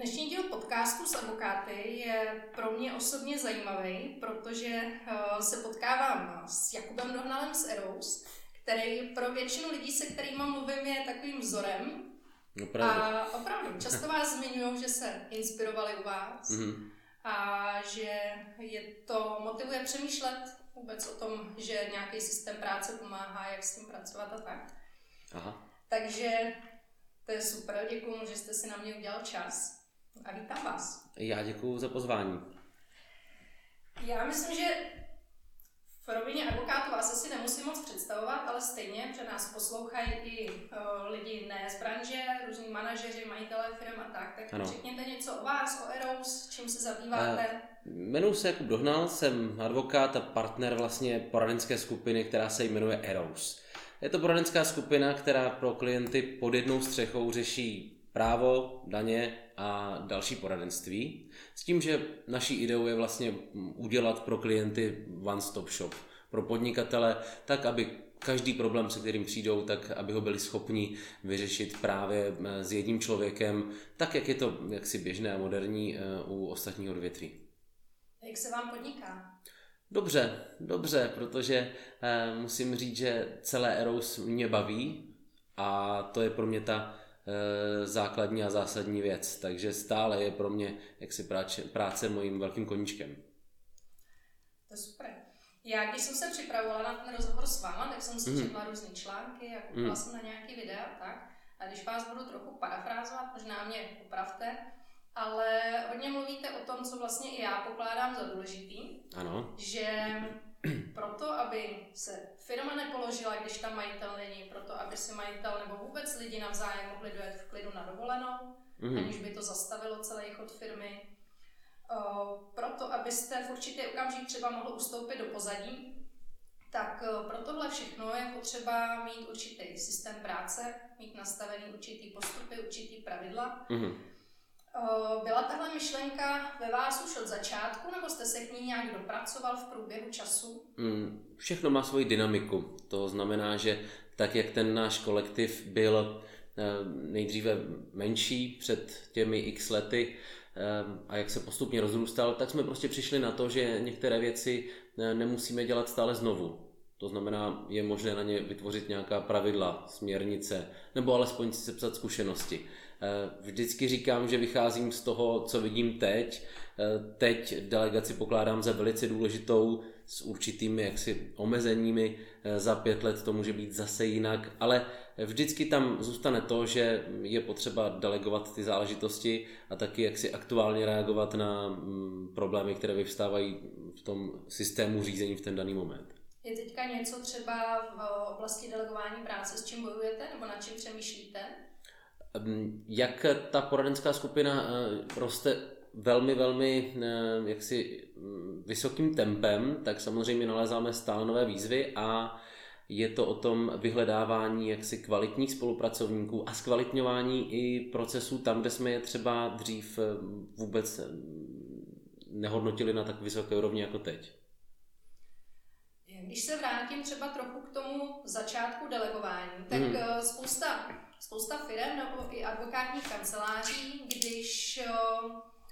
Dnešní díl podcastu s advokáty je pro mě osobně zajímavý, protože eh, se potkávám s Jakubem Dohnalem z Eros, který pro většinu lidí, se kterými mluvím, je takovým vzorem. Opravdu. A opravdu, často vás zmiňují, že se inspirovali u vás Mhm. a že je to motivuje přemýšlet vůbec o tom, že nějaký systém práce pomáhá, jak s tím pracovat a tak. Aha. Takže to je super, děkuji, že jste si na mě udělal čas a vítám vás. Já děkuji za pozvání. Já myslím, že v rovině advokátů vás asi nemusím moc představovat, ale stejně, že nás poslouchají i uh, lidi ne z branže, různí manažeři, majitelé firm a tak, tak Ano. řekněte něco o vás, o Eros, čím se zabýváte. Jmenuji se Jakub Dohnal, jsem advokát a partner vlastně poradenské skupiny, která se jmenuje Eros. Je to poradenská skupina, která pro klienty pod jednou střechou řeší právo, daně a další poradenství. S tím, že naší ideou je vlastně udělat pro klienty one-stop shop. Pro podnikatele, tak aby každý problém, se kterým přijdou, tak aby ho byli schopni vyřešit právě eh, s jedním člověkem, tak jak je to jaksi běžné a moderní eh, u ostatních odvětví. Jak se vám podniká? Dobře, dobře, protože eh, musím říct, že celé Eros mě baví a to je pro mě ta základní a zásadní věc. Takže stále je pro mě jaksi práce, práce mojím velkým koníčkem. To je super. Já, když jsem se připravovala na ten rozhovor s váma, tak jsem si Mhm. četla různé články a koukala jsem na nějaký videa tak. A když vás budu trochu parafrázovat, možná mě opravte, ale hodně mluvíte o tom, co vlastně i já pokládám za důležitý, Ano, že proto, aby se firma nepoložila, když tam majitel není, proto, aby si majitel nebo vůbec lidi navzájem mohli dojet v klidu na dovolenou, Mhm. aniž by to zastavilo celý chod firmy. O, Proto, abyste v určitý okamžik třeba mohl ustoupit do pozadí, tak pro tohle všechno je potřeba mít určitý systém práce, mít nastavený určitý postupy, určitý pravidla. Mhm. Byla tahle myšlenka ve vás už od začátku, nebo jste se k ní nějak dopracoval v průběhu času? Mm, Všechno má svoji dynamiku. To znamená, že tak, jak ten náš kolektiv byl eh, nejdříve menší před těmi x lety eh, a jak se postupně rozrůstal, tak jsme prostě přišli na to, že některé věci eh, nemusíme dělat stále znovu. To znamená, je možné na ně vytvořit nějaká pravidla, směrnice, nebo alespoň si sepsat zkušenosti. Eh, Vždycky říkám, že vycházím z toho, co vidím teď. Eh, Teď delegaci pokládám za velice důležitou s určitými jaksi omezeními. Eh, Za pět let to může být zase jinak, ale vždycky tam zůstane to, že je potřeba delegovat ty záležitosti a taky jaksi aktuálně reagovat na mm, problémy, které vyvstávají v tom systému řízení v ten daný moment. Je teďka něco třeba v oblasti delegování práce, s čím bojujete, nebo nad čím přemýšlíte? Mm, Jak ta poradenská skupina eh, roste velmi, velmi eh, jaksi mm, vysokým tempem, tak samozřejmě nalézáme stále nové výzvy a je to o tom vyhledávání jaksi kvalitních spolupracovníků a zkvalitňování i procesů tam, kde jsme je třeba dřív eh, vůbec eh, nehodnotili na tak vysoké úrovni jako teď. Když se vrátím třeba trochu k tomu začátku delegování, tak Mhm. mm. spousta, spousta firm nebo i advokátních kanceláří, když eh,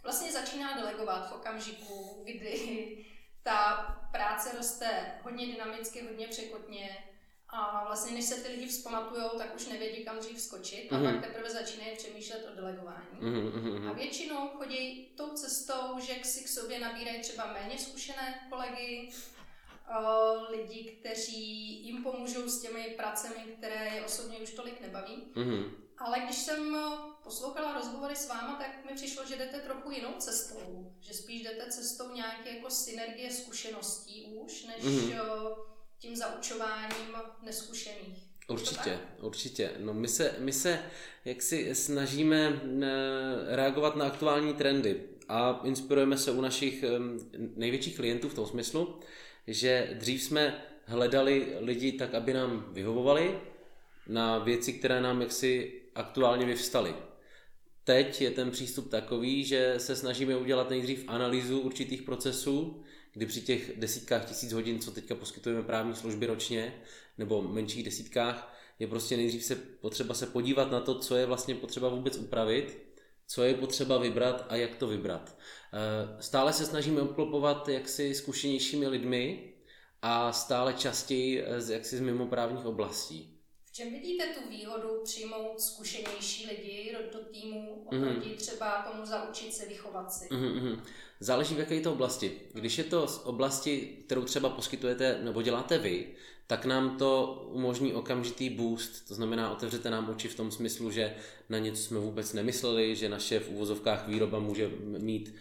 vlastně začíná delegovat v okamžiku, kdy ta práce roste hodně dynamicky, hodně překotně a vlastně než se ty lidi vzpamatují, tak už nevědí, kam dřív skočit a Mhm. pak teprve začínají přemýšlet o delegování. Mhm, mhm. A většinou chodí tou cestou, že si k sobě nabírají třeba méně zkušené kolegy, lidi, kteří jim pomůžou s těmi pracemi, které je osobně už tolik nebaví. Mhm. Ale když jsem o, poslouchala rozhovory s váma, tak mi přišlo, že jdete trochu jinou cestou. Že spíš jdete cestou nějaké jako synergie zkušeností už, než Mhm. o, tím zaučováním neskušených. Určitě, určitě. No my se, my se jaksi snažíme eh, reagovat na aktuální trendy a inspirujeme se u našich největších klientů v tom smyslu, že dřív jsme hledali lidi tak, aby nám vyhovovali na věci, které nám jaksi aktuálně vyvstaly. Teď je ten přístup takový, že se snažíme udělat nejdřív analýzu určitých procesů, kdy při těch desítkách tisíc hodin, co teďka poskytujeme právní služby ročně, nebo menších desítkách, je prostě nejdřív se potřeba se podívat na to, co je vlastně potřeba vůbec upravit, co je potřeba vybrat a jak to vybrat. Eh, stále se snažíme obklopovat jaksi zkušenějšími lidmi a stále častěji jaksi z mimoprávních oblastí. Čem vidíte tu výhodu přijmout zkušenější lidi do, do týmu oproti mm-hmm. třeba tomu zaučit se vychovat si? Mm-hmm. Záleží v jaké to oblasti. Když je to z oblasti, kterou třeba poskytujete nebo děláte vy, tak nám to umožní okamžitý boost, to znamená otevřete nám oči v tom smyslu, že na něco jsme vůbec nemysleli, že naše v úvozovkách výroba může mít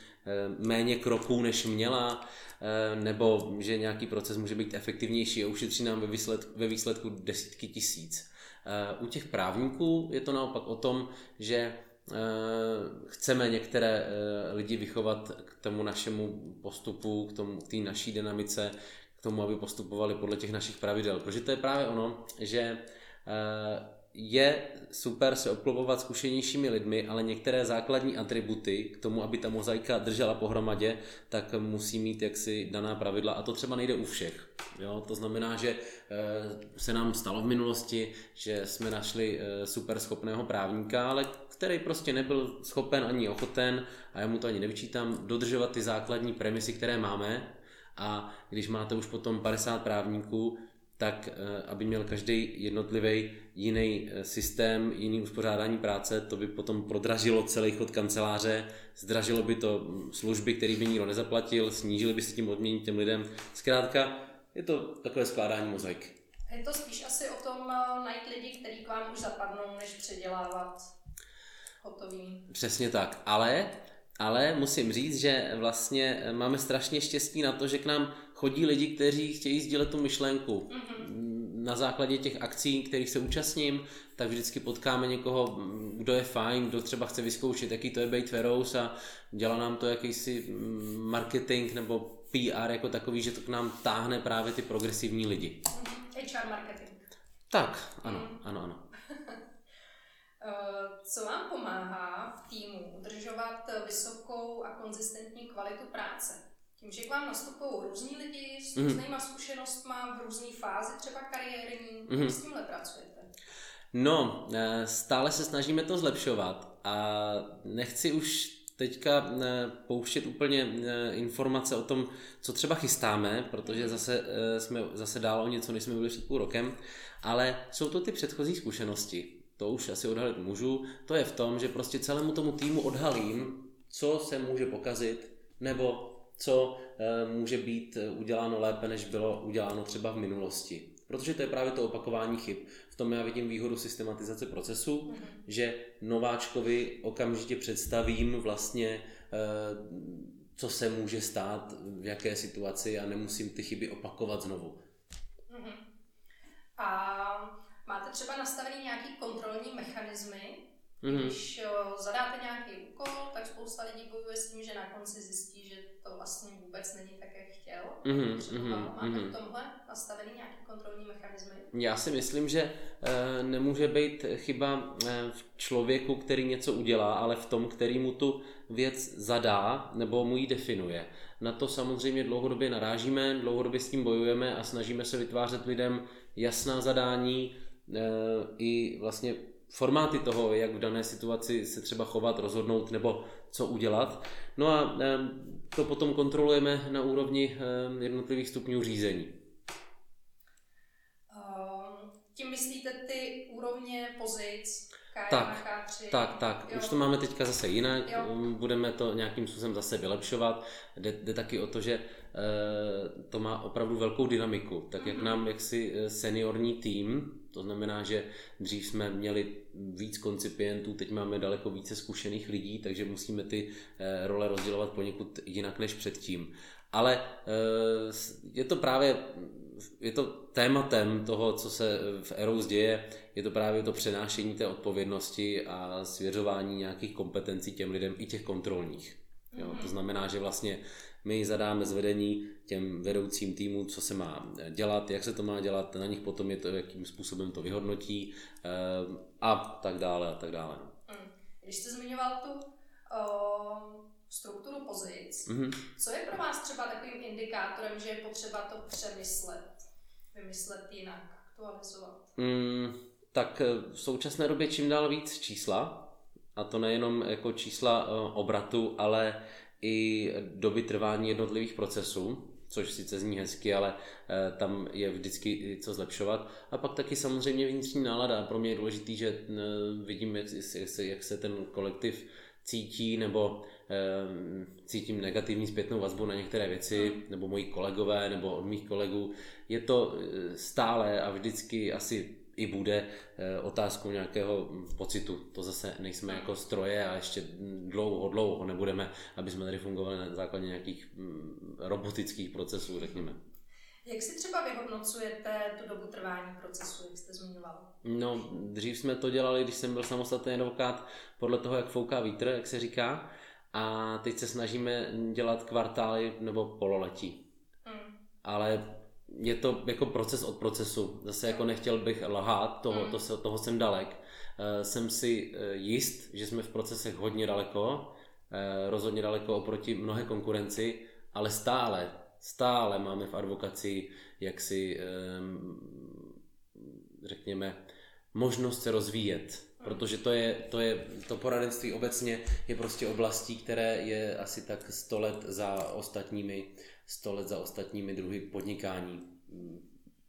méně kroků, než měla, eh, nebo že nějaký proces může být efektivnější a ušetří nám ve výsledku, ve výsledku desítky tisíc. Eh, u těch právníků je to naopak o tom, že chceme některé lidi vychovat k tomu našemu postupu, k tomu, k té naší dynamice, k tomu, aby postupovali podle těch našich pravidel. Protože to je právě ono, že eh, je super se obklopovat zkušenějšími lidmi, ale některé základní atributy k tomu, aby ta mozaika držela pohromadě, tak musí mít jaksi daná pravidla a to třeba nejde u všech. Jo? To znamená, že eh, se nám stalo v minulosti, že jsme našli eh, super schopného právníka, ale který prostě nebyl schopen ani ochoten, a já mu to ani nevyčítám, dodržovat ty základní premisy, které máme, a když máte už potom 50 právníků, tak eh, aby měl každý jednotlivý jiný eh, systém, jiný uspořádání práce, to by potom prodražilo celý chod kanceláře, zdražilo by to hm, služby, které by nikdo nezaplatil, snížili by se tím odmění těm lidem. Zkrátka, je to takové skládání mozaiky. Je to spíš asi o tom eh, najít lidi, kteří k vám už zapadnou, než předělávat hotový. Přesně tak, ale ale musím říct, že vlastně máme strašně štěstí na to, že k nám chodí lidi, kteří chtějí sdílet tu myšlenku. Mm-hmm. Na základě těch akcí, kterých se účastním, tak vždycky potkáme někoho, kdo je fajn, kdo třeba chce vyzkoušet, jaký to je být Veros a dělá nám to jakýsi mm, marketing nebo PR jako takový, že to k nám táhne právě ty progresivní lidi. Mm-hmm. HR marketing. Tak, ano, mm. ano, ano. Eh, co vám pomáhá v týmu udržovat vysokou a konzistentní kvalitu práce? Tím, že k vám nastupují různí lidi s mhm. různýma mm. zkušenostmi v různé fázi třeba kariérní, mm. jak s tímhle pracujete? No, eh, stále se snažíme to zlepšovat a nechci už teďka eh, pouštět úplně informace o tom, co třeba chystáme, protože mhm. zase jsme zase dál o něco, než jsme byli před půl rokem, ale jsou to ty předchozí zkušenosti to už asi odhalit můžu, to je v tom, že prostě celému tomu týmu odhalím, co se může pokazit, nebo co e, může být eh, uděláno lépe, než bylo uděláno třeba v minulosti. Protože to je právě to opakování chyb. V tom já vidím výhodu systematizace procesu, mm-hmm. že nováčkovi okamžitě představím vlastně, e, co se může stát, v jaké situaci a nemusím ty chyby opakovat znovu. Mm-hmm. A Máte třeba nastavený nějaký kontrolní mechanismy, Mm-hmm. Když zadáte nějaký úkol, tak spousta lidí bojuje s tím, že na konci zjistí, že to vlastně vůbec není tak, jak chtěl. Mm-hmm. mm-hmm. Máte mm-hmm. v tomhle nastavený nějaký kontrolní mechanizmy? Já si myslím, že e, nemůže být chyba e, v člověku, který něco udělá, ale v tom, který mu tu věc zadá nebo mu ji definuje. Na to samozřejmě dlouhodobě narážíme, dlouhodobě s tím bojujeme a snažíme se vytvářet lidem jasná zadání, Eh, i vlastně formáty toho, jak v dané situaci se třeba chovat, rozhodnout nebo co udělat. No a to potom kontrolujeme na úrovni eh, jednotlivých stupňů řízení. Tím myslíte ty úrovně pozic? K1, tak, K3, tak, tak. Jo. Už to máme teďka zase jinak, jo. budeme to nějakým způsobem zase vylepšovat. Jde, jde taky o to, že to má opravdu velkou dynamiku. Tak jak mm-hmm. nám jaksi seniorní tým to znamená, že dřív jsme měli víc koncipientů, teď máme daleko více zkušených lidí, takže musíme ty eh, role rozdělovat poněkud jinak než předtím. Ale eh, je to právě je to tématem toho, co se v Eros děje, je to právě to přenášení té odpovědnosti a svěřování nějakých kompetencí těm lidem, i těch kontrolních. Jo, to mhm. znamená, že vlastně my zadáme zvedení těm vedoucím týmu, co se má dělat, jak se to má dělat, na nich potom je to, jakým způsobem to vyhodnotí eh, a tak dále a tak dále. Mm. Když jste zmiňoval tu uh, strukturu pozic, mm-hmm. co je pro vás třeba takovým indikátorem, že je potřeba to přemyslet, vymyslet jinak, aktualizovat? Mm, tak v současné době čím dál víc čísla, a to nejenom jako čísla obratu, ale i doby trvání jednotlivých procesů, což sice zní hezky, ale eh, tam je vždycky co zlepšovat. A pak taky samozřejmě vnitřní nálada. Pro mě je důležitý, že eh, vidím, jak, se, jak se ten kolektiv cítí, nebo eh, cítím negativní zpětnou vazbu na některé věci, nebo moji kolegové, nebo od mých kolegů. Je to stále a vždycky asi i bude eh, otázkou nějakého pocitu. To zase nejsme jako stroje a ještě dlouho, dlouho nebudeme, aby jsme tady fungovali na základě nějakých mm, robotických procesů, řekněme. Jak si třeba vyhodnocujete tu dobu trvání procesu, jak jste zmiňoval? No, dřív jsme to dělali, když jsem byl samostatný advokát, podle toho, jak fouká vítr, jak se říká, a teď se snažíme dělat kvartály nebo pololetí. Hmm. Ale je to jako proces od procesu. Zase jako nechtěl bych lhát, toho, mm. to se, toho jsem dalek. Uh, jsem si uh, jist, že jsme v procesech hodně daleko, uh, rozhodně daleko oproti mnohé konkurenci, ale stále, stále máme v advokaci jaksi, um, řekněme, možnost se rozvíjet. Mm. Protože to je, to je, to poradenství obecně je prostě oblastí, které je asi tak 100 let za ostatními 100 let za ostatními druhy podnikání.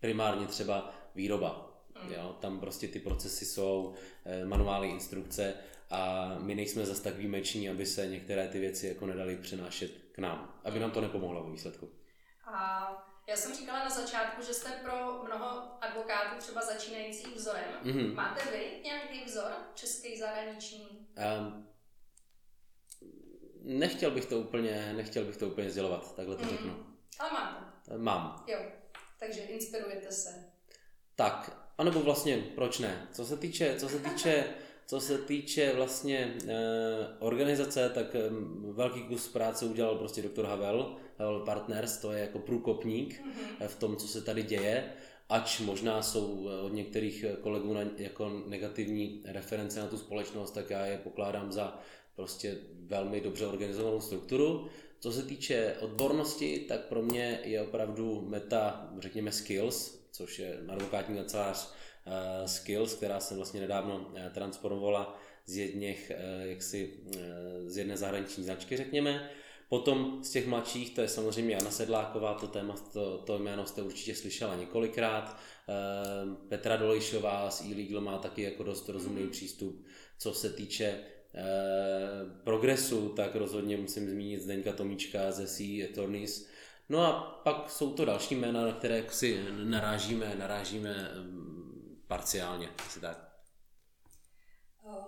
Primárně třeba výroba. Mm. Jo? Tam prostě ty procesy jsou, eh, manuály, instrukce a my nejsme zase tak výjimeční, aby se některé ty věci jako nedali přenášet k nám, aby nám to nepomohlo v výsledku. A já jsem říkala na začátku, že jste pro mnoho advokátů třeba začínajících vzorem. Mm-hmm. Máte vy nějaký vzor český zahraniční? Um, nechtěl bych to úplně, nechtěl bych to úplně sdělovat, takhle to mm. řeknu. Ale máte. Mám. Jo, takže inspirujete se. Tak, anebo vlastně, proč ne? Co se týče, co se týče, co se týče vlastně e, organizace, tak e, velký kus práce udělal prostě doktor Havel, Havel Partners, to je jako průkopník mm-hmm. v tom, co se tady děje ač možná jsou od některých kolegů na, jako negativní reference na tu společnost, tak já je pokládám za prostě velmi dobře organizovanou strukturu. Co se týče odbornosti, tak pro mě je opravdu meta, řekněme, skills, což je advokátní kancelář uh, skills, která se vlastně nedávno uh, transformovala z jedněch, uh, jaksi, uh, z jedné zahraniční značky, řekněme. Potom z těch mladších, to je samozřejmě Jana Sedláková, to téma, to, to jméno jste určitě slyšela několikrát. Petra Dolejšová z e má taky jako dost rozumný přístup. Co se týče Eh, progresu, tak rozhodně musím zmínit Zdeňka Tomíčka ze Sea Attorneys. No a pak jsou to další jména, na které si narážíme, narážíme mm, parciálně, asi tak. Ehm,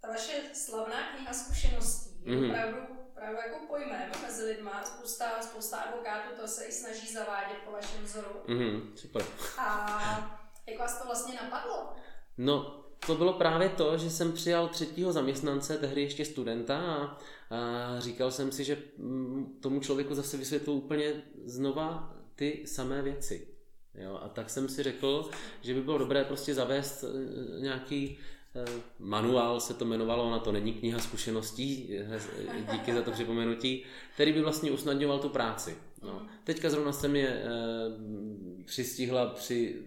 ta vaše slavná kniha zkušeností je mm-hmm. opravdu, opravdu jako pojmem mezi lidma. Spousta, spousta advokátů to se i snaží zavádět po vašem vzoru. Mm-hmm, super. A jak vás to vlastně napadlo? No, to bylo právě to, že jsem přijal třetího zaměstnance, tehdy ještě studenta a, a říkal jsem si, že mm, tomu člověku zase vysvětlil úplně znova ty samé věci. Jo, a tak jsem si řekl, že by bylo dobré prostě zavést e, nějaký e, manuál, se to jmenovalo, ona to není kniha zkušeností, díky za to připomenutí, který by vlastně usnadňoval tu práci. No. Teďka zrovna se e, přistihla při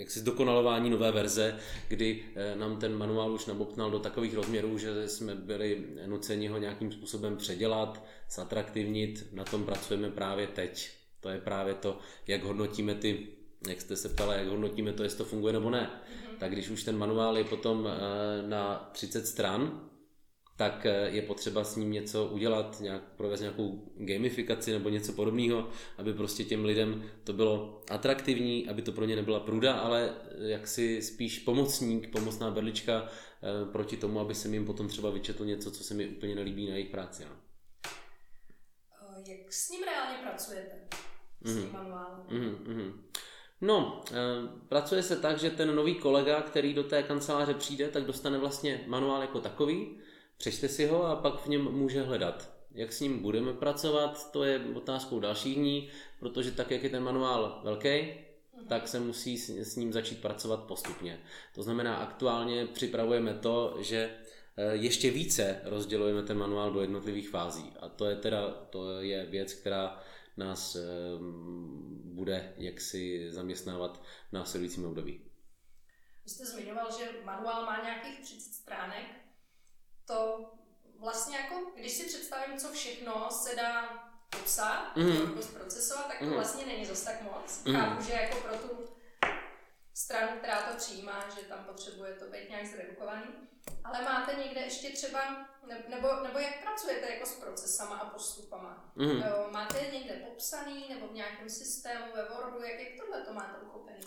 jaksi zdokonalování nové verze, kdy eh, nám ten manuál už nabopnal do takových rozměrů, že jsme byli nuceni ho nějakým způsobem předělat, zatraktivnit. Na tom pracujeme právě teď. To je právě to, jak hodnotíme ty, jak jste se ptala, jak hodnotíme to, jestli to funguje nebo ne. Mm-hmm. Tak když už ten manuál je potom eh, na 30 stran, tak eh, je potřeba s ním něco udělat, nějak provést nějakou gamifikaci nebo něco podobného, aby prostě těm lidem to bylo atraktivní, aby to pro ně nebyla pruda, ale eh, jaksi spíš pomocník, pomocná berlička eh, proti tomu, aby se jim potom třeba vyčetl něco, co se mi úplně nelíbí na jejich práci. No. Jak s ním reálně pracujete? S tím mm-hmm. manuálem? Mm-hmm. No, pracuje se tak, že ten nový kolega, který do té kanceláře přijde, tak dostane vlastně manuál jako takový, přečte si ho a pak v něm může hledat. Jak s ním budeme pracovat, to je otázkou dalších dní, protože tak, jak je ten manuál velký, mhm. tak se musí s ním začít pracovat postupně. To znamená, aktuálně připravujeme to, že eh, ještě více rozdělujeme ten manuál do jednotlivých fází. A to je teda to je věc, která nás eh, bude jaksi zaměstnávat v následujícím období. Vy jste zmiňoval, že manuál má nějakých 30 stránek to vlastně jako, když si představím, co všechno se dá popsat, mm. nebo zprocesovat, tak to mm. vlastně není zas tak moc. Mm. Chápu, že jako pro tu stranu, která to přijímá, že tam potřebuje to být nějak zredukovaný. Ale máte někde ještě třeba, nebo, nebo jak pracujete jako s procesama a postupama? Mm. Máte je někde popsaný, nebo v nějakém systému, ve Wordu, jak, jak tohle to máte uchopený?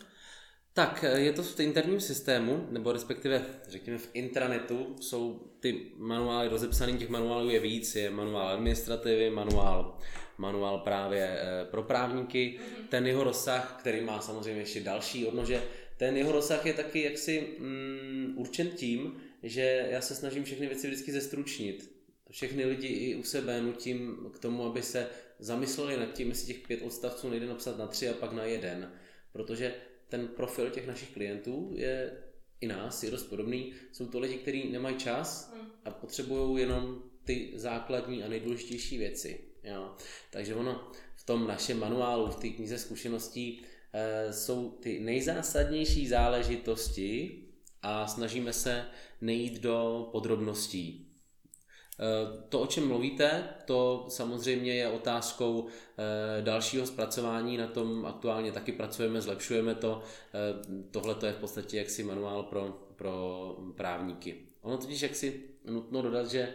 Tak, je to v interním systému, nebo respektive, řekněme, v intranetu jsou ty manuály rozepsané, těch manuálů je víc, je manuál administrativy, manuál, manuál právě eh, pro právníky, mm-hmm. ten jeho rozsah, který má samozřejmě ještě další odnože, ten jeho rozsah je taky jaksi mm, určen tím, že já se snažím všechny věci vždycky zestručnit. Všechny lidi i u sebe nutím k tomu, aby se zamysleli nad tím, jestli těch pět odstavců nejde napsat na tři a pak na jeden. Protože ten profil těch našich klientů je i nás, je dost podobný. Jsou to lidi, kteří nemají čas a potřebují jenom ty základní a nejdůležitější věci. Jo. Takže ono v tom našem manuálu, v té knize zkušeností e, jsou ty nejzásadnější záležitosti a snažíme se nejít do podrobností. Eh, to, o čem mluvíte, to samozřejmě je otázkou eh, dalšího zpracování, na tom aktuálně taky pracujeme, zlepšujeme to. Eh, tohle to je v podstatě jaksi manuál pro, pro právníky. Ono totiž jaksi nutno dodat, že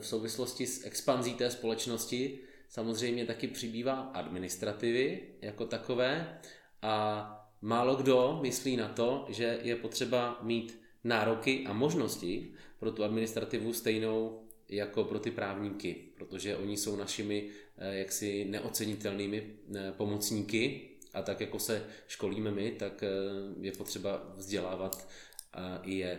v souvislosti s expanzí té společnosti samozřejmě taky přibývá administrativy jako takové a málo kdo myslí na to, že je potřeba mít nároky a možnosti pro tu administrativu stejnou jako pro ty právníky, protože oni jsou našimi eh, jaksi neocenitelnými eh, pomocníky a tak jako se školíme my, tak eh, je potřeba vzdělávat i je.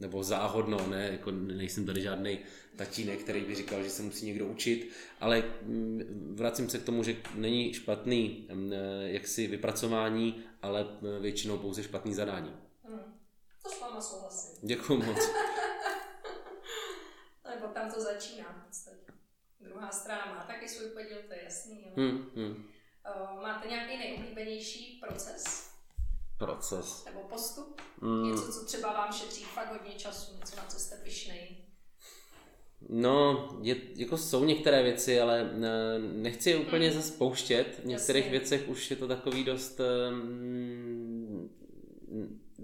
Nebo záhodno, ne, jako nejsem tady žádný tatínek, který by říkal, že se musí někdo učit, ale mm, vracím se k tomu, že není špatný mm, jaksi vypracování, ale většinou pouze špatný zadání. Váma souhlasím. Děkuji moc. Nebo tam to začíná v podstatě. Druhá strana má taky svůj podíl, to je jasný. Jo. Hmm, hmm. Máte nějaký nejoblíbenější proces? Proces. Nebo postup? Hmm. Něco, co třeba vám šetří fakt hodně času, něco, na co jste pišnej? No, je, jako jsou některé věci, ale nechci je úplně hmm. zase pouštět. V některých Jasně. věcech už je to takový dost um,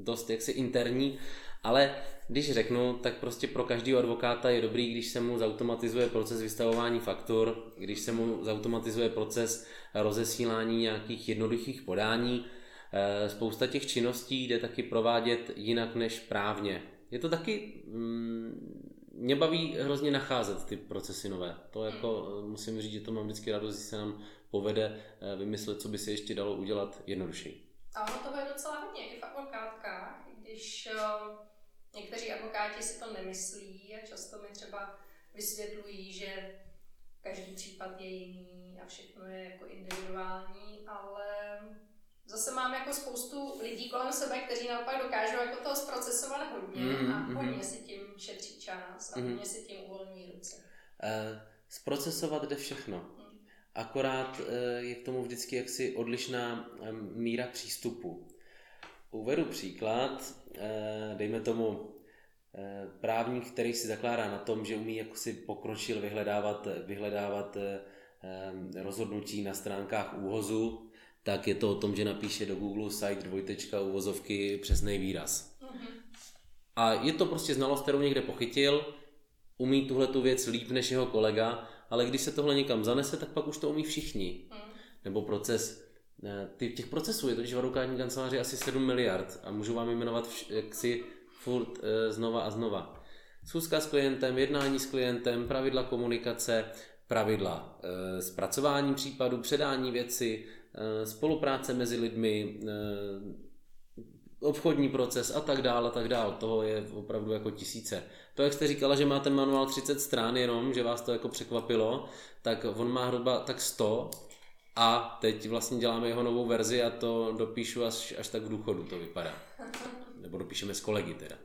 dost jaksi interní, ale když řeknu, tak prostě pro každého advokáta je dobrý, když se mu zautomatizuje proces vystavování faktur, když se mu zautomatizuje proces rozesílání nějakých jednoduchých podání. Eh, spousta těch činností jde taky provádět jinak než právně. Je to taky, mm, mě baví hrozně nacházet ty procesy nové. To jako hmm. musím říct, že to mám vždycky radost, že se nám povede eh, vymyslet, co by se ještě dalo udělat jednodušeji. A ono toho je docela hodně i v advokátkách, když uh, někteří advokáti si to nemyslí a často mi třeba vysvětlují, že každý případ je jiný a všechno je jako individuální, ale zase mám jako spoustu lidí kolem sebe, kteří naopak dokážou jako to zprocesovat hodně mm, a hodně mm. si tím šetří čas a mm. hodně si tím uvolní ruce. Uh, zprocesovat jde všechno. Mm. Akorát uh, je k tomu vždycky jaksi odlišná um, míra přístupu. Uvedu příklad, uh, dejme tomu právník, který si zakládá na tom, že umí jako si pokročil vyhledávat, vyhledávat rozhodnutí na stránkách úhozu, tak je to o tom, že napíše do Google site dvojtečka uvozovky přesný výraz. Mm-hmm. A je to prostě znalost, kterou někde pochytil, umí tuhle tu věc líp než jeho kolega, ale když se tohle někam zanese, tak pak už to umí všichni. Mm. Nebo proces, ty, těch procesů je totiž v advokátní kanceláři asi 7 miliard a můžu vám jmenovat jaksi furt e, znova a znova. Schůzka s klientem, jednání s klientem, pravidla komunikace, pravidla e, zpracování případu, předání věci, Eh, spolupráce mezi lidmi, eh, obchodní proces a tak dále, a tak dále. Toho je opravdu jako tisíce. To, jak jste říkala, že má ten manuál 30 strán jenom, že vás to jako překvapilo, tak on má hruba tak 100 a teď vlastně děláme jeho novou verzi a to dopíšu až, až tak v důchodu to vypadá. Nebo dopíšeme s kolegy teda.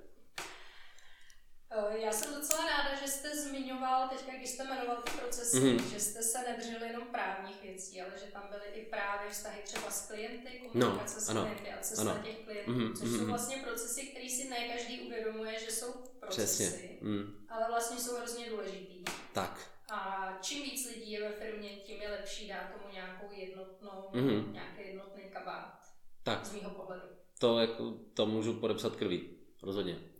Eh, já jsem docela ráda, že jste zmiňoval teďka, když jste jmenoval ty procesy, mm-hmm. že jste se nedrželi jenom právních věcí, ale že tam byly i právě vztahy třeba s klienty, komunikace no, s ano, klienty a cesta ano. těch klientů, mm-hmm, což jsou vlastně procesy, které si ne každý uvědomuje, že jsou procesy, Přesně. Mm. ale vlastně jsou hrozně důležitý. Tak. A čím víc lidí je ve firmě, tím je lepší dát tomu nějakou jednotnou, mm-hmm. nějaký jednotný kabát. Tak. Z mýho pohledu. To, jako, to můžu podepsat krví, rozhodně.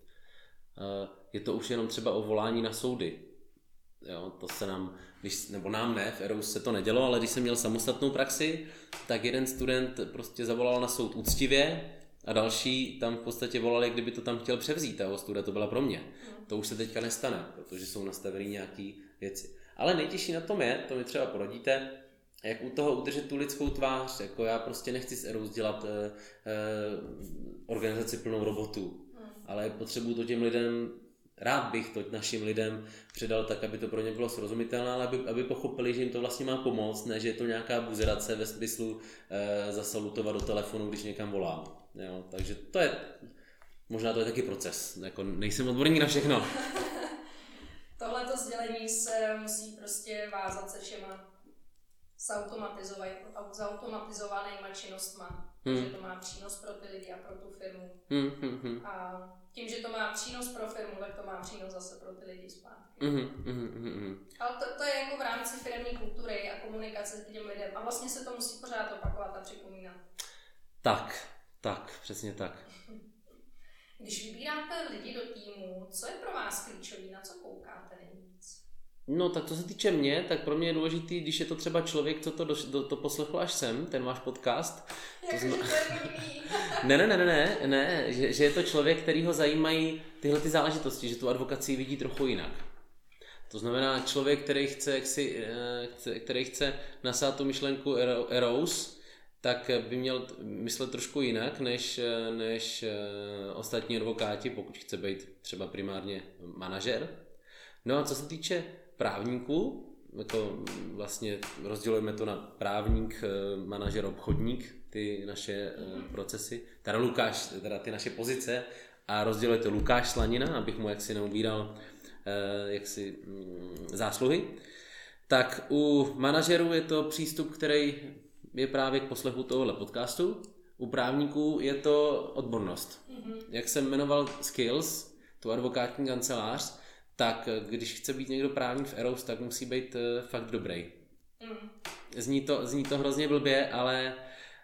Uh, je to už jenom třeba o volání na soudy. Jo, to se nám, když, nebo nám ne, v Erous se to nedělo, ale když jsem měl samostatnou praxi, tak jeden student prostě zavolal na soud úctivě a další tam v podstatě volali, kdyby to tam chtěl převzít, ta ostuda to byla pro mě. Mm. To už se teďka nestane, protože jsou nastaveny nějaké věci. Ale nejtěžší na tom je, to mi třeba porodíte, jak u toho udržet tu lidskou tvář, jako já prostě nechci s Erous dělat eh, eh, organizaci plnou robotů. Ale potřebuju to těm lidem rád bych to našim lidem předal tak, aby to pro ně bylo srozumitelné, ale aby, aby pochopili, že jim to vlastně má pomoct, ne že je to nějaká buzerace ve smyslu e, zasalutovat do telefonu, když někam volám. Jo, takže to je, možná to je taky proces, jako nejsem odborník na všechno. Tohleto sdělení se musí prostě vázat se všema zautomatizovanýma činnostma, hmm. že to má přínos pro ty lidi a pro tu firmu. Hmm, hmm, hmm. A tím, že to má přínos pro firmu, tak to má přínos zase pro ty lidi zpátky. Mm-hmm, mm-hmm. Ale to, to je jako v rámci firmní kultury a komunikace s těm lidem. A vlastně se to musí pořád opakovat a připomínat. Tak, tak, přesně tak. Když vybíráte lidi do týmu, co je pro vás klíčový, na co koukáte? No, tak co se týče mě, tak pro mě je důležitý, když je to třeba člověk, co to, do, do, to poslechl až sem, ten váš podcast. To, zna... ne, ne, ne, ne, ne, ne že, že je to člověk, který ho zajímají tyhle ty záležitosti, že tu advokaci vidí trochu jinak. To znamená člověk, který chce, jak si, eh, který chce nasát tu myšlenku Eros, tak by měl myslet trošku jinak než, než eh, ostatní advokáti, pokud chce být třeba primárně manažer. No a co se týče právníků, jako vlastně rozdělujeme to na právník, eh, manažer, obchodník, ty naše eh, procesy, teda Lukáš, teda ty naše pozice a rozděluje to Lukáš Slanina, abych mu jaksi neubíral eh, jaksi mm, zásluhy. Tak u manažerů je to přístup, který je právě k poslechu tohohle podcastu. U právníků je to odbornost. Mm-hmm. Jak jsem jmenoval Skills, tu advokátní kancelář, tak když chce být někdo právník v Eros, tak musí být fakt dobrý. Mm. Zní, to, zní to hrozně blbě, ale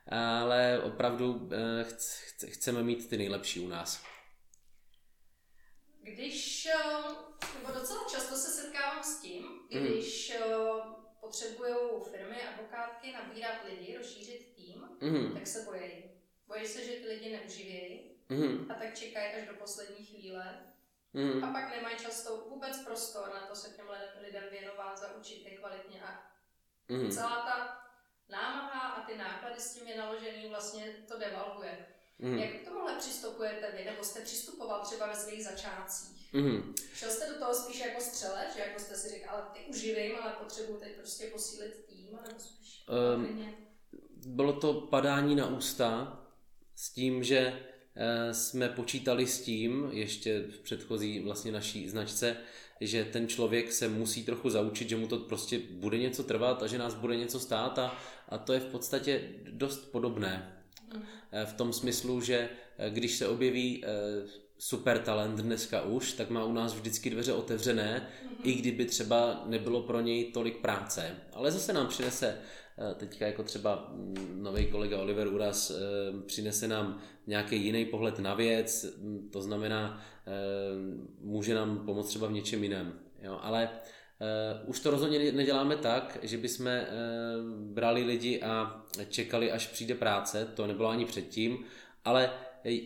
ale opravdu eh, chceme mít ty nejlepší u nás. Když, eh, nebo docela často se setkávám s tím, mhm. když mm. potřebují firmy, advokátky nabírat lidi, rozšířit tým, mm. tak se bojí. Bojí se, že ty lidi neuživějí mm. a tak čekají až do poslední chvíle. Mm. A pak nemají často vůbec prostor na to se těm lidem věnovat, zaučit je kvalitně a mm. celá ta námaha a ty náklady s tím je naložený vlastně to devalvuje. Mm. Jak k tomuhle přistupujete vy, nebo jste přistupoval třeba ve svých začátcích? Mm. Šel jste do toho spíš jako střele, že jako jste si říkal, ale ty uživím, ale potřebuji teď prostě posílit tým, nebo spíš um, Bylo to padání na ústa s tím, že jsme počítali s tím, ještě v předchozí vlastně naší značce, že ten člověk se musí trochu zaučit, že mu to prostě bude něco trvat a že nás bude něco stát a, a to je v podstatě dost podobné. Eh, v tom smyslu, že eh, když se objeví eh, super talent dneska už, tak má u nás vždycky dveře otevřené, i kdyby třeba nebylo pro něj tolik práce. Ale zase nám přinese teďka jako třeba nový kolega Oliver Uras přinese nám nějaký jiný pohled na věc, mm, to znamená, může nám pomoct třeba v něčem jiném. Jo? Ale Uh, už to rozhodně neděláme tak, že bychom brali lidi a čekali, až přijde práce, to nebylo ani předtím, ale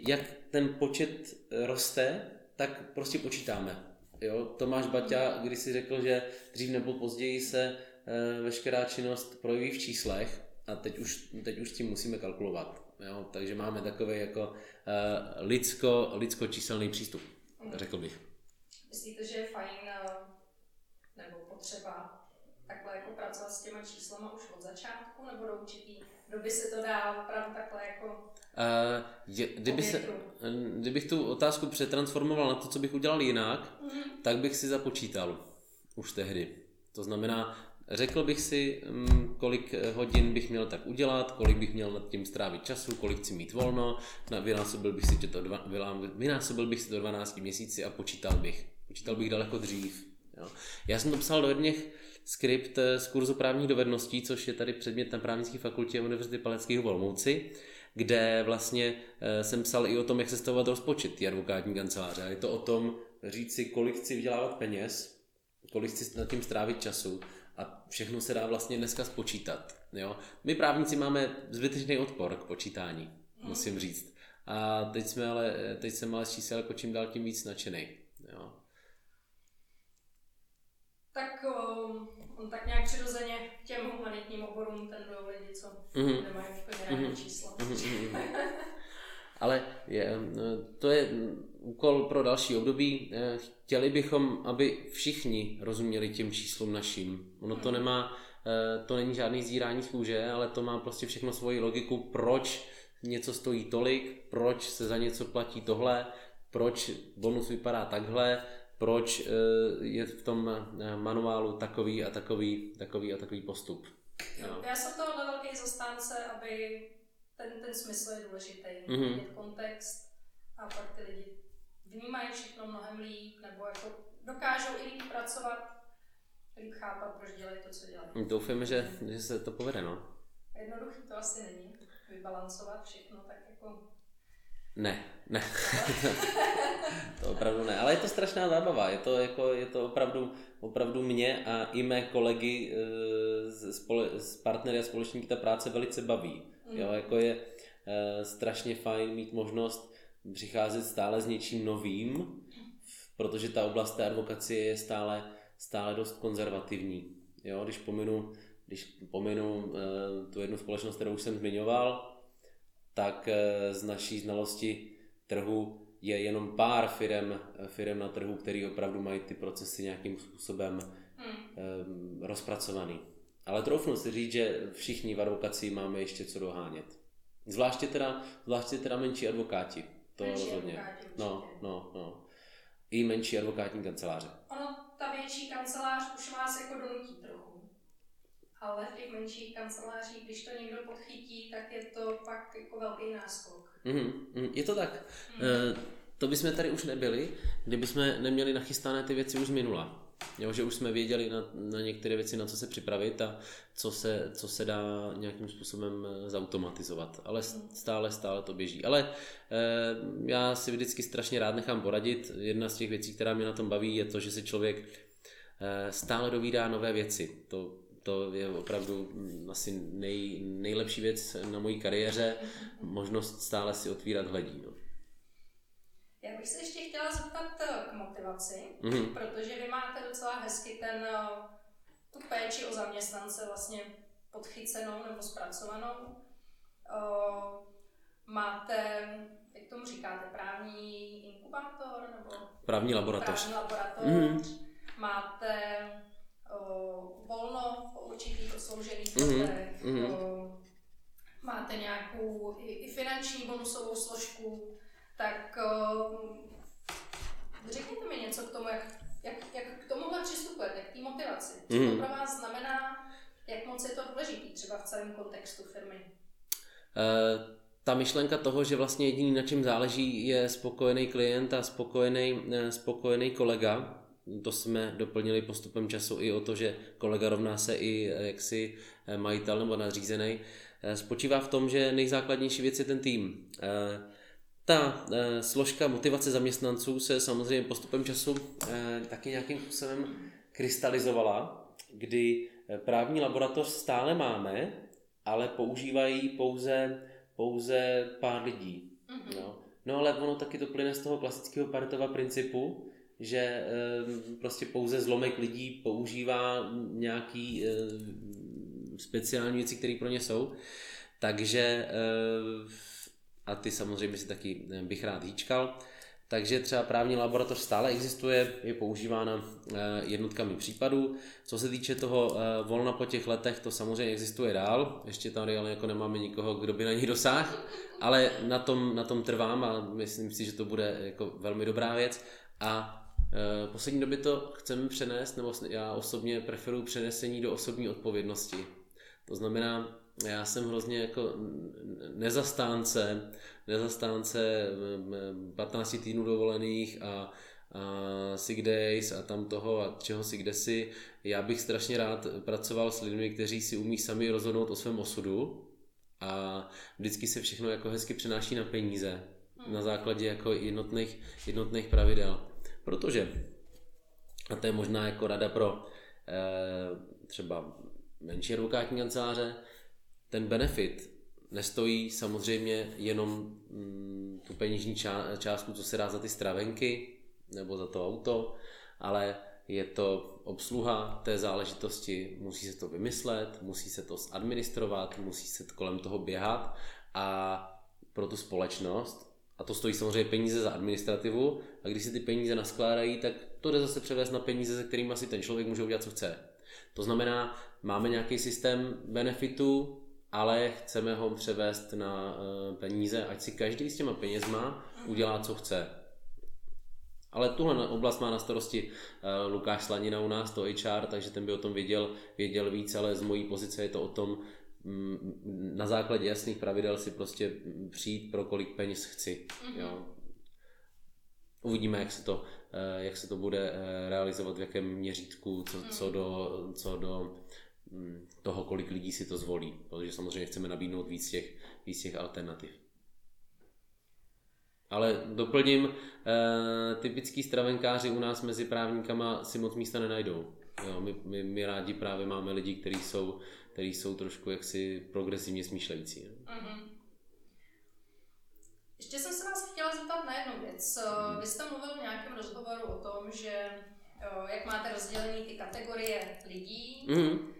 jak ten počet roste, tak prostě počítáme. Jo? Tomáš Baťa, když si řekl, že dřív nebo později se veškerá činnost projeví v číslech a teď už, teď už s tím musíme kalkulovat. Jo? Takže máme takový jako uh, lidsko, lidsko-číselný přístup, řekl bych. Myslíte, že je fajn nebo potřeba takhle jako pracovat s těma číslama už od začátku, nebo do určitý doby se to dá opravdu takhle jako uh, je, kdyby se, kdybych tu otázku přetransformoval na to, co bych udělal jinak, mm-hmm. tak bych si započítal. už tehdy. To znamená, řekl bych si, mm, kolik hodin bych měl tak udělat, kolik bych měl nad tím strávit času, kolik chci mít volno, vynásobil bych si to, dva, vynásobil bych si to 12 měsíci a počítal bych. Počítal bych daleko dřív. Jo. Já jsem to psal do jedných skript eh, z kurzu právních dovedností, což je tady předmět na právnické fakultě Univerzity Paleckého v Olmouci, kde vlastně eh, jsem psal i o tom, jak se stavovat rozpočet ty advokátní kanceláře. A je to o tom říct si, kolik chci vydělávat peněz, kolik chci nad tím strávit času a všechno se dá vlastně dneska spočítat. Jo? My právníci máme zbytečný odpor k počítání, musím říct. A teď, jsme ale, teď jsem ale z čísel jako čím dál tím víc nadšený. Jo? Tak um, on tak nějak přirozeně těm humanitním oborům ten do lidi, co mm-hmm. nemají úplně mm-hmm. čísla. Mm-hmm. Ale je, to je úkol pro další období. Eh, chtěli bychom, aby všichni rozuměli těm číslům našim. Ono to nemá, eh, to není žádný zírání kůže, ale to má prostě všechno svoji logiku, proč něco stojí tolik, proč se za něco platí tohle, proč bonus vypadá takhle, proč eh, je v tom manuálu takový a takový, takový a takový postup. No. Já jsem tohle velký zastánce, aby ten, ten smysl je důležitý, mm-hmm. kontext a pak ty lidi vnímají všechno mnohem líp, nebo jako dokážou i líp pracovat, líp chápat, proč dělají to, co dělají. Doufáme, že, že se to povede, no. Jednoduchý to asi není, vybalancovat všechno, tak jako ne, ne. to opravdu ne. Ale je to strašná zábava. Je to, jako, je to opravdu, opravdu mě a i mé kolegy z, spole, z partnery a společníky ta práce velice baví. Mm. Jo, jako je uh, strašně fajn mít možnost přicházet stále s něčím novým, protože ta oblast té advokacie je stále, stále dost konzervativní. Jo, když pominu, když pominu uh, tu jednu společnost, kterou už jsem zmiňoval, tak eh, z naší znalosti trhu je jenom pár firm, firm na trhu, který opravdu mají ty procesy nějakým způsobem hmm. rozpracovaný. Ale troufnu si říct, že všichni v advokaci máme ještě co dohánět. Zvláště teda, zvláště teda menší advokáti. To menší rozhodně. Advokáti, no, no, no. I menší advokátní kanceláře. Ono, ta větší kancelář už vás jako donutí trochu ale v těch menších kancelářích, když to někdo podchytí, tak je to pak jako velký náskok. Mm-hmm. Je to tak. Mm. E, to bychom tady už nebyli, kdyby jsme neměli nachystané ty věci už z minula. Jo, že už jsme věděli na, na některé věci, na co se připravit a co se, co se dá nějakým způsobem eh, zautomatizovat. Ale mhm. stále, stále to běží. Ale e, já si vždycky strašně rád nechám poradit. Jedna z těch věcí, která mě na tom baví, je to, že si člověk e, stále dovídá nové věci. To to je opravdu mm, asi nej, nejlepší věc na mojí kariéře, možnost stále si otvírat hledí. No. Já bych se ještě chtěla zeptat eh, k motivaci, mm-hmm. protože vy máte docela hezky ten, eh, tu péči o zaměstnance vlastně podchycenou nebo zpracovanou. Eh, máte, jak tomu říkáte, právní inkubátor nebo právní laboratoř. Právní laboratoř. Mm-hmm. Máte volno po určitých odsloužených mm-hmm. mm-hmm. máte nějakou i, i finanční bonusovou složku, tak řekněte mi něco k tomu, jak, jak, jak k tomuhle přistupujete, k té motivaci. Co mm-hmm. to pro vás znamená, jak moc je to důležitý třeba v celém kontextu firmy? Uh ta myšlenka toho, že vlastně jediný na čem záleží je spokojený klient a spokojený, spokojený kolega, to jsme doplnili postupem času i o to, že kolega rovná se i eh, jaksi eh, majitel nebo nadřízený. Eh, spočívá v tom, že nejzákladnější věc je ten tým. Ta složka motivace zaměstnanců se samozřejmě postupem času taky nějakým způsobem krystalizovala, kdy právní laboratoř stále máme, ale používají pouze, pouze pár lidí. Mm-hmm. No. no ale ono taky to plyne z toho klasického Paretova principu, že ehm, prostě pouze zlomek lidí používá nějaký ehm, speciální věci, které pro ně jsou. Takže ehm, a ty samozřejmě si taky bych rád hýčkal. Takže třeba právní laboratoř stále existuje, je používána jednotkami případů. Co se týče toho volna po těch letech, to samozřejmě existuje dál. Ještě tady ale jako nemáme nikoho, kdo by na ní dosáhl, ale na tom, na tom trvám a myslím si, že to bude jako velmi dobrá věc. A Eh, poslední době to chceme přenést, nebo já osobně preferuji přenesení do osobní odpovědnosti. To znamená, já jsem hrozně jako nezastánce, nezastánce 15 týdnů dovolených a, a sick days a tam toho a čeho si kde si. Já bych strašně rád pracoval s lidmi, kteří si umí sami rozhodnout o svém osudu a vždycky se všechno jako hezky přenáší na peníze na základě jako jednotných, jednotných pravidel. Protože, a to je možná jako rada pro eh, třeba menší advokátní kanceláře, ten benefit nestojí samozřejmě jenom mm, tu peněžní částku, co se dá za ty stravenky nebo za to auto, ale je to obsluha té záležitosti, musí se to vymyslet, musí se to zadministrovat, musí se kolem toho běhat a pro tu společnost, a to stojí samozřejmě peníze za administrativu, a když si ty peníze naskládají, tak to jde zase převést na peníze, se kterými si ten člověk může udělat, co chce. To znamená, máme nějaký systém benefitů, ale chceme ho převést na uh, peníze, ať si každý s těma penězma udělá, co chce. Ale tuhle oblast má na starosti uh, Lukáš Slanina u nás, to HR, takže ten by o tom věděl, věděl víc, ale z mojí pozice je to o tom, um, na základě jasných pravidel si prostě přijít pro kolik peněz chci. Mm-hmm. Jo. Uvidíme, jak se to, uh, jak se to bude realizovat, v jakém měřítku, co, co mhm. do, co do Mm, toho, kolik lidí si to zvolí, protože samozřejmě chceme nabídnout víc těch, víc těch alternativ. Ale doplním, eh, typický stravenkáři u nás mezi právníkama si moc místa nenajdou. Jo, my, my, my rádi právě máme lidi, kteří jsou, který jsou trošku jaksi progresivně smýšlející. Mm-hmm. Ještě jsem se vás chtěla zeptat na jednu věc. Mm. Vy jste mluvil v nějakém rozhovoru o tom, že jak máte rozdělené ty kategorie lidí, mm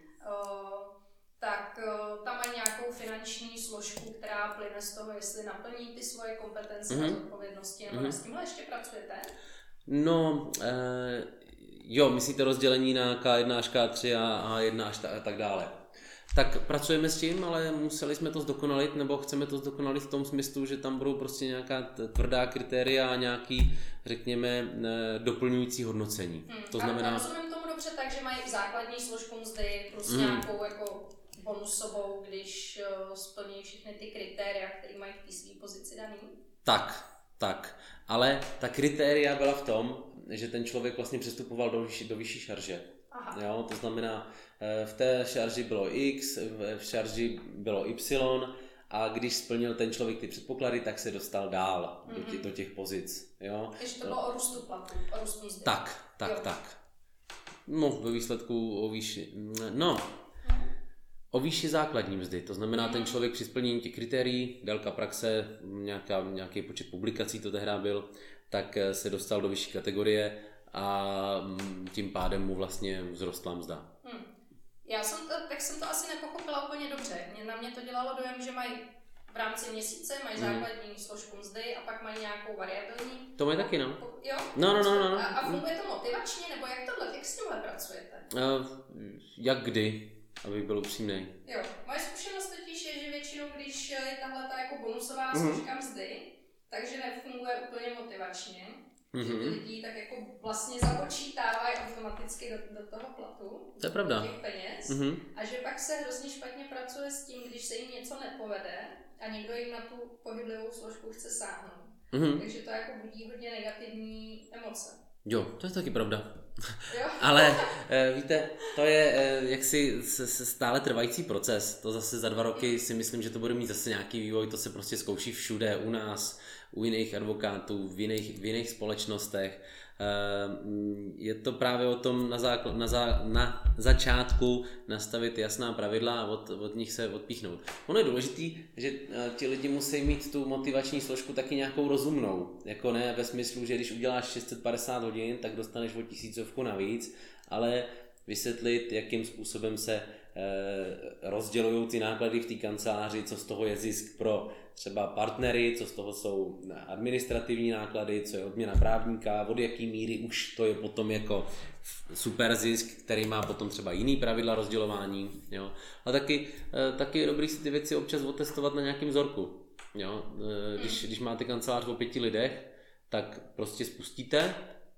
tak tam mají nějakou finanční složku, která plyne z toho, jestli naplní ty svoje kompetence mm-hmm. a zodpovědnosti, nebo mm-hmm. s tímhle ještě pracujete? No, eh, jo, myslíte rozdělení na K1 až K3 a A1 až a tak dále. Tak pracujeme s tím, ale museli jsme to zdokonalit, nebo chceme to zdokonalit v tom smyslu, že tam budou prostě nějaká tvrdá kritéria a nějaký, řekněme, eh, doplňující hodnocení. Hmm. To znamená... A rozumím dobře tak, že mají základní složku mzdy plus hmm. nějakou jako bonusovou, když uh, splní všechny ty kritéria, které mají v té své pozici daný? Tak, tak. Ale ta kritéria byla v tom, že ten člověk vlastně přestupoval do, vyšší, do vyšší šarže. Aha. Jo, to znamená, eh, v té šarži bylo X, v šarži bylo Y a když splnil ten člověk ty předpoklady, tak se dostal dál mm-hmm. do, těch, do těch pozic. Jo? Takže to bylo o růstu platu, o růstu mzdy. Tak, tak, jo. tak. No, ve výsledku o výši, no, o výši základní mzdy. To znamená, ten člověk při splnění těch kritérií, délka praxe, nějaká, nějaký počet publikací to tehdy byl, tak eh, se dostal do vyšší kategorie a mm, tím pádem mu vlastně vzrostla mzda. Hmm. Já jsem to, tak jsem to asi nepochopila úplně dobře. Na mě to dělalo dojem, že mají v rámci měsíce mají hmm. základní složku mzdy a pak mají nějakou variabilní. To mají taky, no. Jo? No, no, no, no. no. A, a funguje to motivačně, nebo jak tohle, jak s tímhle pracujete? Uh, jak kdy, aby byl upřímný. Jo, moje zkušenost totiž je, že většinou, když je tahle ta jako bonusová mm-hmm. složka mzdy, takže nefunguje úplně motivačně mm-hmm. lidí tak jako vlastně započítávají automaticky do, do toho platu, to je pravda. těch peněz mm-hmm. a že pak se hrozně špatně pracuje s tím, když se jim něco nepovede a někdo jim na tu pohyblivou složku chce sáhnout. Mm-hmm. Takže to jako budí hodně negativní emoce. Jo, to je taky pravda. Ale eh, víte, to je eh, jaksi stále trvající proces. To zase za dva roky si myslím, že to bude mít zase nějaký vývoj, to se prostě zkouší všude, u nás, u jiných advokátů, v jiných, v jiných společnostech. Ehm, je to právě o tom na, zákl- na, za- na začátku nastavit jasná pravidla a od, od nich se odpíchnout. Ono je důležité, že eh, ti lidi musí mít tu motivační složku taky nějakou rozumnou. Jako ne ve smyslu, že když uděláš 650 hodin, tak dostaneš o tisícovku navíc, ale vysvětlit, jakým způsobem se Eh, rozdělují ty náklady v té kanceláři, co z toho je zisk pro třeba partnery, co z toho jsou administrativní náklady, co je odměna právníka, od jaký míry už to je potom jako super zisk, který má potom třeba jiný pravidla rozdělování. Jo. A taky, eh, taky je dobrý si ty věci občas otestovat na nějakém vzorku. Jo. Eh, když, když máte kancelář o pěti lidech, tak prostě spustíte,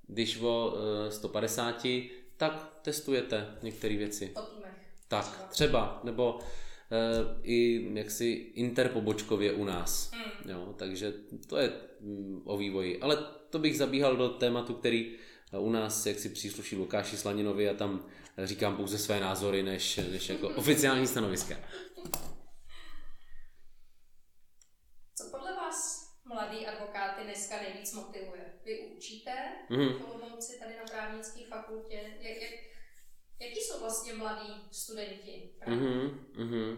když o 150, tak testujete některé věci. Týmech. Tak, třeba, nebo e, i jaksi interpobočkově u nás. Mm. Jo, takže to je mm, o vývoji. Ale to bych zabíhal do tématu, který u nás jak si přísluší Lukáši Slaninovi a tam říkám pouze své názory, než, než jako oficiální stanoviska. Co podle vás mladý advokáty dneska nejvíc motivuje? Vy učíte mm-hmm. v tady na právnické fakultě. Jak, jak, jaký jsou vlastně mladí studenti? Mm-hmm, mm-hmm.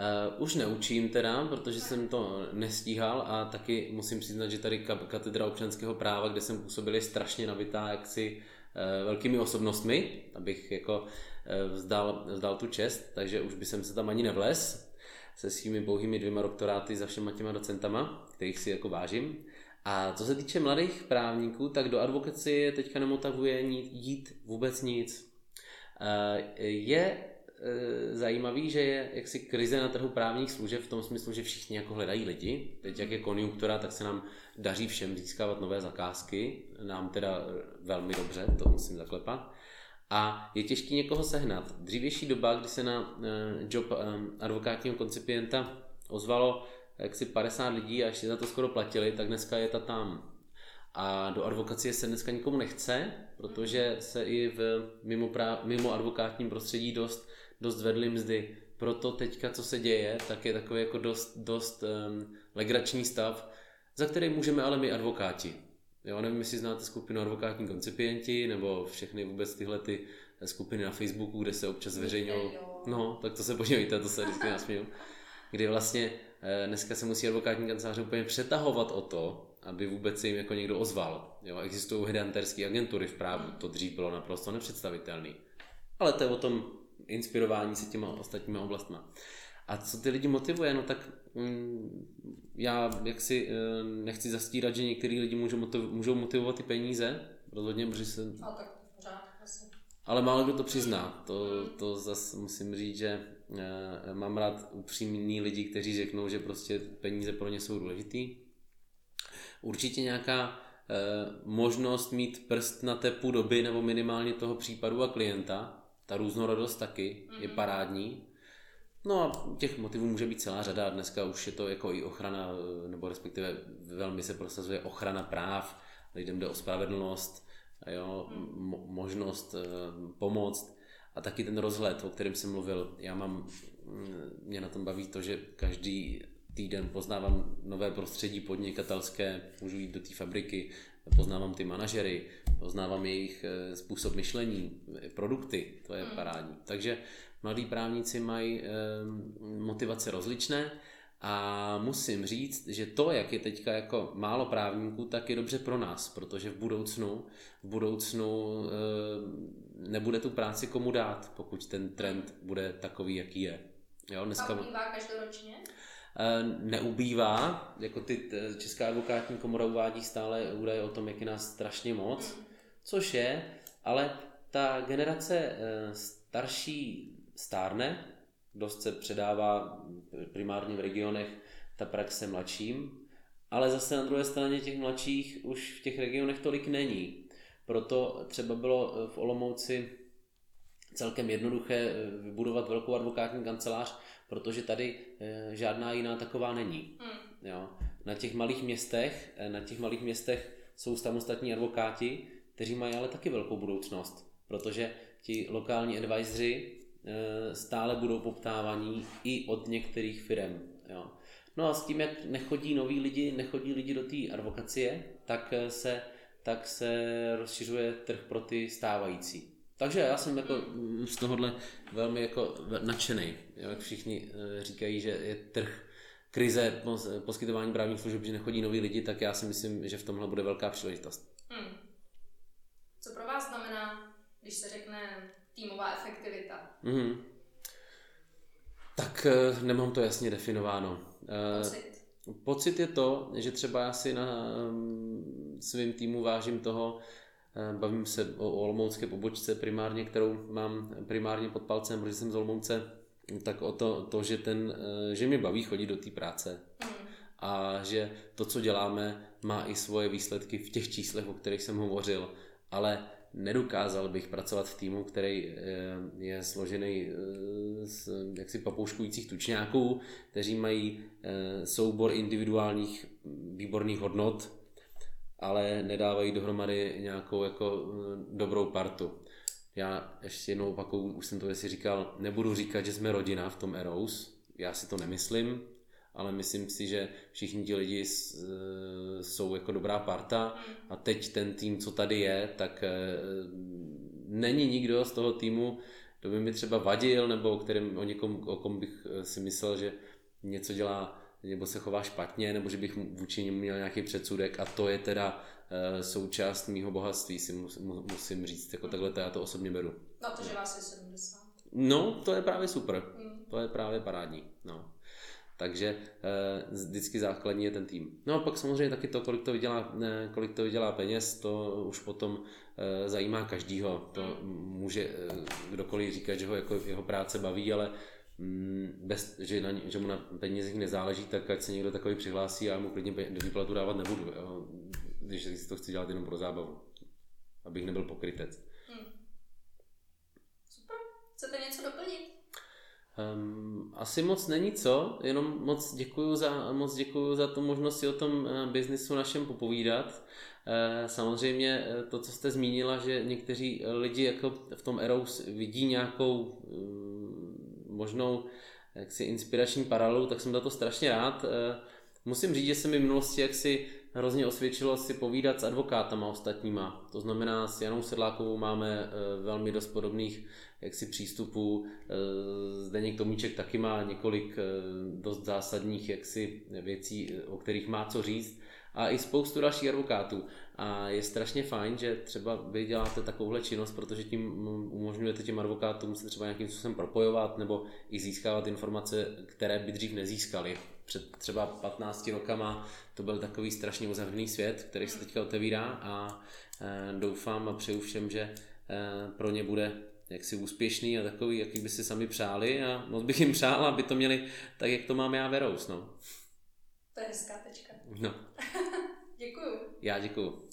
Uh, už neučím teda, protože jsem to nestíhal a taky musím přiznat, že tady katedra občanského práva, kde jsem působil, je strašně nabitá jaksi uh, velkými osobnostmi, abych jako uh, vzdal, vzdal tu čest, takže už by jsem se tam ani nevles se svými pouhými dvěma doktoráty za všema těma docentama, kterých si jako vážím. A co se týče mladých právníků, tak do advokacie teďka nemotavuje jít vůbec nic. Je Eh, zajímavý, že je jaksi krize na trhu právních služeb v tom smyslu, že všichni jako hledají lidi. Teď jak je konjunktura, tak se nám daří všem získávat nové zakázky. Nám teda velmi dobře, to musím zaklepat. A je těžký někoho sehnat. Dřívější doba, kdy se na eh, job eh, advokátního koncipienta ozvalo jaksi 50 lidí a ještě za to skoro platili, tak dneska je ta tam. A do advokacie se dneska nikomu nechce, protože se i v mimo, práv, mimo advokátním prostředí dost dost vedly mzdy. Proto teďka, co se děje, tak je takový jako dost, dost um, legrační stav, za který můžeme ale my advokáti. Jo, nevím, jestli znáte skupinu advokátní koncipienti, nebo všechny vůbec tyhle ty skupiny na Facebooku, kde se občas zveřejňují. No, tak to se podívejte, to se vždycky nasměju. Kdy vlastně eh, dneska se musí advokátní kanceláře úplně přetahovat o to, aby vůbec se jim jako někdo ozval. Jo, existují headhunterské agentury v právu, to dřív bylo naprosto nepředstavitelné. Ale to je o tom inspirování se těma ostatníma oblastma. A co ty lidi motivuje, no tak mm, já jaksi eh, nechci zastírat, že některý lidi můžou, motiv, můžou motivovat ty peníze, rozhodně, protože se... A tak pořád, asi. Ale málo kdo to přizná. To, to zase musím říct, že e, mám rád upřímný lidi, kteří řeknou, že prostě peníze pro ně jsou důležitý. Určitě nějaká e, možnost mít prst na té doby nebo minimálně toho případu a klienta, ta různorodost taky mm-hmm. je mhm. parádní. No a těch motivů může být celá řada. Dneska už je to jako i ochrana, nebo respektive velmi se prosazuje ochrana práv. Lidem jde o spravedlnost, jo, mo- možnost e, pomoct a taky ten rozhled, o kterém jsem mluvil. Já mám, mm, mě na tom baví to, že každý týden poznávám nové prostředí podnikatelské, můžu jít do té fabriky, poznávám ty manažery, poznávám jejich eh, způsob myšlení, produkty, to je hmm. parádní. Takže mladí právníci mají eh, motivace rozličné a musím říct, že to, jak je teďka jako málo právníků, tak je dobře pro nás, protože v budoucnu, v budoucnu eh, nebude tu práci komu dát, pokud ten trend bude takový, jaký je. Jo, dneska... A každoročně? Eh, neubývá, jako ty Česká advokátní komora uvádí stále údaje o tom, jak je nás strašně moc, což je, ale ta generace eh, starší stárne, dost se předává primárně v regionech ta praxe mladším, ale zase na druhé straně těch mladších už v těch regionech tolik není. Proto třeba bylo eh, v Olomouci celkem jednoduché vybudovat velkou advokátní kancelář, protože tady e, žádná jiná taková není. Hmm. Jo. Na těch malých městech, e, na těch malých městech jsou samostatní advokáti, kteří mají ale taky velkou budoucnost, protože ti lokální advisory e, stále budou poptávaní i od některých firm. Jo. No a s tím, jak nechodí noví lidi, nechodí lidi do té advokacie, tak se, tak se rozšiřuje trh pro ty stávající. Takže já jsem jako z tohohle velmi jako nadšený. Jak všichni eh, říkají, že je trh krize poskytování právních služeb, že nechodí noví lidi, tak já si myslím, že v tomhle bude velká příležitost. Hmm. Co pro vás znamená, když se řekne týmová efektivita? Hmm. Tak eh, nemám to jasně definováno. Eh, pocit? Pocit je to, že třeba já si na mm, svým týmu vážím toho, bavím se o olomoucké pobočce primárně, kterou mám primárně pod palcem, protože jsem z Olomouce, tak o to, to že, ten, eh, že mě baví chodit do té práce. Mm. a že to, co děláme, má i svoje výsledky v těch číslech, o kterých jsem hovořil. Ale nedokázal bych pracovat v týmu, který eh, je složený eh, z jaksi papouškujících tučňáků, kteří mají eh, soubor individuálních výborných hodnot, ale nedávají dohromady nějakou jako dobrou partu. Já ještě jednou opakuju, už jsem to asi říkal, nebudu říkat, že jsme rodina v tom Eros, já si to nemyslím, ale myslím si, že všichni ti lidi jsou jako dobrá parta a teď ten tým, co tady je, tak eh, není nikdo z toho týmu, kdo by mi třeba vadil, nebo o, kterém, o někom, o kom bych eh, si myslel, že něco dělá nebo se chová špatně, nebo že bych vůči němu měl nějaký předsudek a to je teda uh, součást mýho bohatství, si musím říct, jako takhle to já to osobně beru. Na to, že vás je 70. No, to je právě super, mm. to je právě parádní, no. Takže eh, vždycky základní je ten tým. No a pak samozřejmě taky to, kolik to vydělá, ne, kolik to vydělá peněz, to už potom eh, zajímá každýho. To může eh, kdokoliv říkat, že ho jako jeho práce baví, ale mm, bez, že, na, že mu na penězích nezáleží, tak ať se někdo takový přihlásí a já mu klidně do výplatu dávat nebudu, jo? když si to chci dělat jenom pro zábavu, abych nebyl pokrytec. Hmm. Super. Chcete něco doplnit? Um, asi moc není co, jenom moc děkuji za, moc děkuju za tu možnost si o tom uh, biznisu našem popovídat. Uh, samozřejmě uh, to, co jste zmínila, že někteří lidi jako v tom Eros vidí nějakou uh, možnou jaksi inspirační paralelu, tak jsem za to strašně rád. Uh, musím říct, že se mi v minulosti jaksi hrozně osvědčilo si povídat s advokátama ostatníma. To znamená, s Janou Sedlákovou máme velmi dost podobných jaksi přístupů. Eh, Zdeněk Tomíček taky má několik eh, dost zásadních jaksi věcí, o kterých má co říct a i spoustu dalších advokátů. A je strašně fajn, že třeba vy děláte takovouhle činnost, protože tím umožňujete těm advokátům se třeba nějakým způsobem propojovat nebo i získávat informace, které by dřív nezískali. Před třeba 15 rokama to byl takový strašně uzavřený svět, který se teďka otevírá a eh, doufám a přeju všem, že pro ně bude jaksi úspěšný a takový, jaký by si sami přáli a moc bych jim přál, aby to měli tak, jak to mám já Verous, no. To je hezká tečka. No. děkuju. Já děkuju.